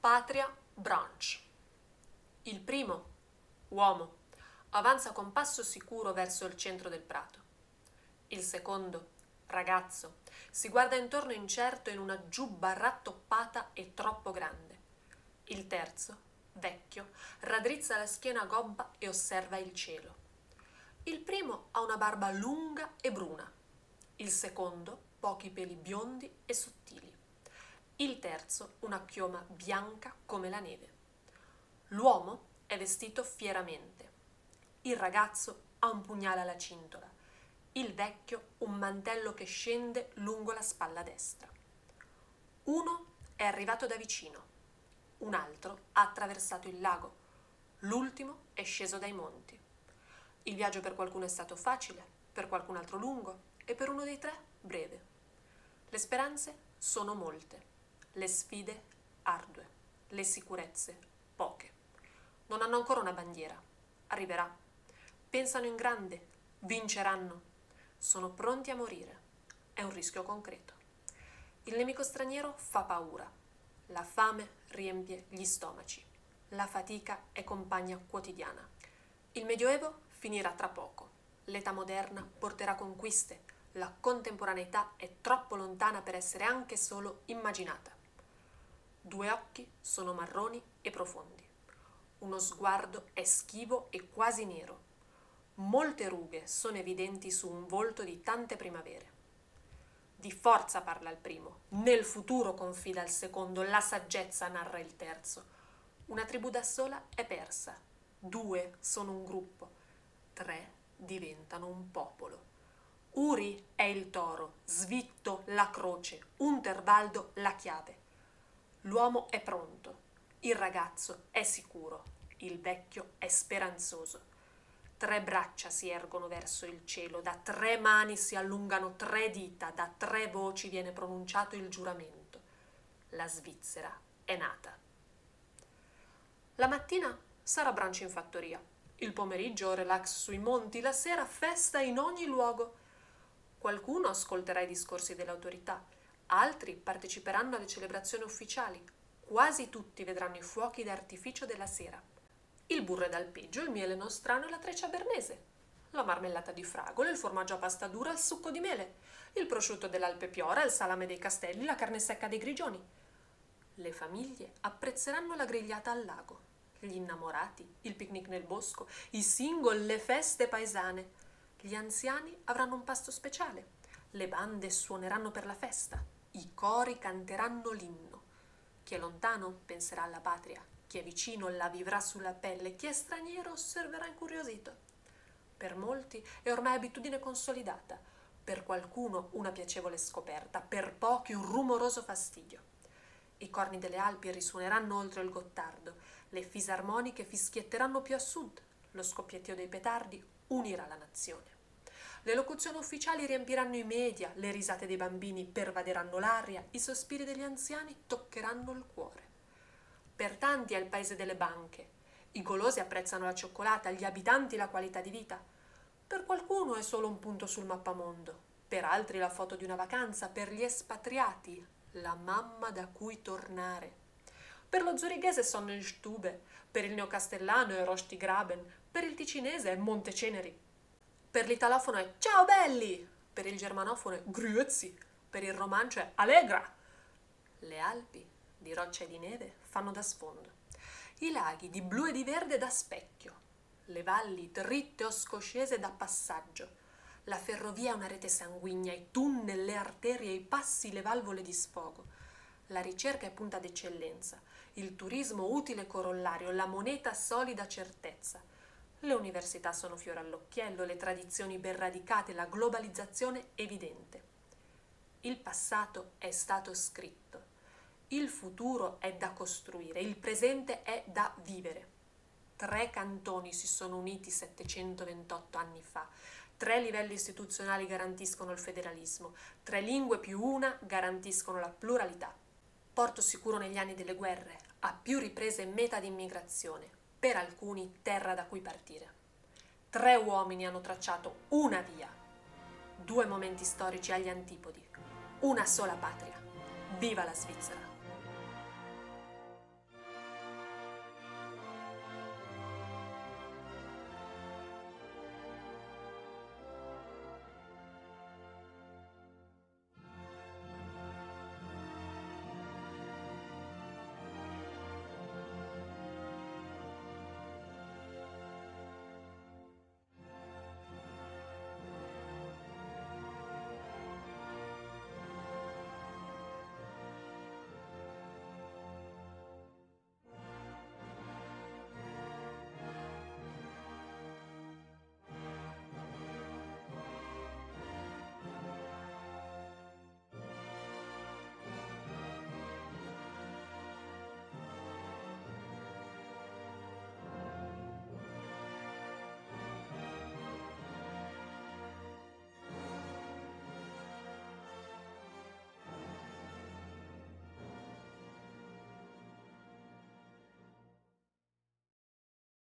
Patria Branch. Il primo, uomo, avanza con passo sicuro verso il centro del prato. Il secondo, ragazzo, si guarda intorno incerto in una giubba rattoppata e troppo grande. Il terzo, vecchio, raddrizza la schiena gobba e osserva il cielo. Il primo ha una barba lunga e bruna, il secondo pochi peli biondi e sottili, il terzo una chioma bianca come la neve. L'uomo è vestito fieramente, il ragazzo ha un pugnale alla cintola, il vecchio un mantello che scende lungo la spalla destra. Uno è arrivato da vicino, un altro ha attraversato il lago, l'ultimo è sceso dai monti. Il viaggio per qualcuno è stato facile, per qualcun altro lungo e per uno dei tre breve. Le speranze sono molte, le sfide ardue, le sicurezze poche. Non hanno ancora una bandiera, arriverà. Pensano in grande, vinceranno. Sono pronti a morire. È un rischio concreto. Il nemico straniero fa paura. La fame riempie gli stomaci. La fatica è compagna quotidiana. Il Medioevo finirà tra poco. L'età moderna porterà conquiste. La contemporaneità è troppo lontana per essere anche solo immaginata. Due occhi sono marroni e profondi. Uno sguardo è schivo e quasi nero. Molte rughe sono evidenti su un volto di tante primavere. Di forza parla il primo, nel futuro confida il secondo, la saggezza narra il terzo. Una tribù da sola è persa, due sono un gruppo, tre diventano un popolo. Uri è il toro, Svitto la croce, Unterwaldo la chiave. L'uomo è pronto, il ragazzo è sicuro, il vecchio è speranzoso. Tre braccia si ergono verso il cielo, da tre mani si allungano tre dita, da tre voci viene pronunciato il giuramento. La Svizzera è nata. La mattina sarà brunch in fattoria, il pomeriggio relax sui monti, la sera festa in ogni luogo. Qualcuno ascolterà i discorsi delle autorità, altri parteciperanno alle celebrazioni ufficiali, quasi tutti vedranno i fuochi d'artificio della sera. Il burro d'alpeggio, il miele nostrano e la treccia bernese, la marmellata di fragole, il formaggio a pasta dura, il succo di mele, il prosciutto dell'Alpe Piora, il salame dei castelli, la carne secca dei grigioni. Le famiglie apprezzeranno la grigliata al lago, gli innamorati, il picnic nel bosco, i single, le feste paesane. Gli anziani avranno un pasto speciale, le bande suoneranno per la festa, i cori canteranno l'inno. Chi è lontano penserà alla patria, chi è vicino la vivrà sulla pelle, chi è straniero osserverà incuriosito. Per molti è ormai abitudine consolidata, per qualcuno una piacevole scoperta, per pochi un rumoroso fastidio. I corni delle Alpi risuoneranno oltre il Gottardo, le fisarmoniche fischietteranno più a sud, lo scoppiettio dei petardi unirà la nazione. Le locuzioni ufficiali riempiranno i media, le risate dei bambini pervaderanno l'aria, i sospiri degli anziani toccheranno il cuore. Per tanti è il paese delle banche. I golosi apprezzano la cioccolata, gli abitanti la qualità di vita. Per qualcuno è solo un punto sul mappamondo, per altri la foto di una vacanza, per gli espatriati la mamma da cui tornare. Per lo zurighese Sonnenstube, per il neocastellano è Rostigraben, per il ticinese è Monteceneri. Per l'italofono è Ciao belli! Per il germanofono è Grüezi, per il romancio è Allegra. Le Alpi di roccia e di neve fanno da sfondo, i laghi di blu e di verde da specchio, le valli dritte o scoscese da passaggio, la ferrovia è una rete sanguigna, i tunnel, le arterie, i passi, le valvole di sfogo. La ricerca è punta d'eccellenza, il turismo utile corollario, la moneta solida certezza. Le università sono fiore all'occhiello, le tradizioni ben radicate, la globalizzazione evidente. Il passato è stato scritto, il futuro è da costruire, il presente è da vivere. Tre cantoni si sono uniti 728 anni fa, tre livelli istituzionali garantiscono il federalismo, tre lingue più una garantiscono la pluralità. Porto sicuro negli anni delle guerre, a più riprese meta di immigrazione, per alcuni terra da cui partire. Tre uomini hanno tracciato una via, due momenti storici agli antipodi, una sola patria. Viva la Svizzera!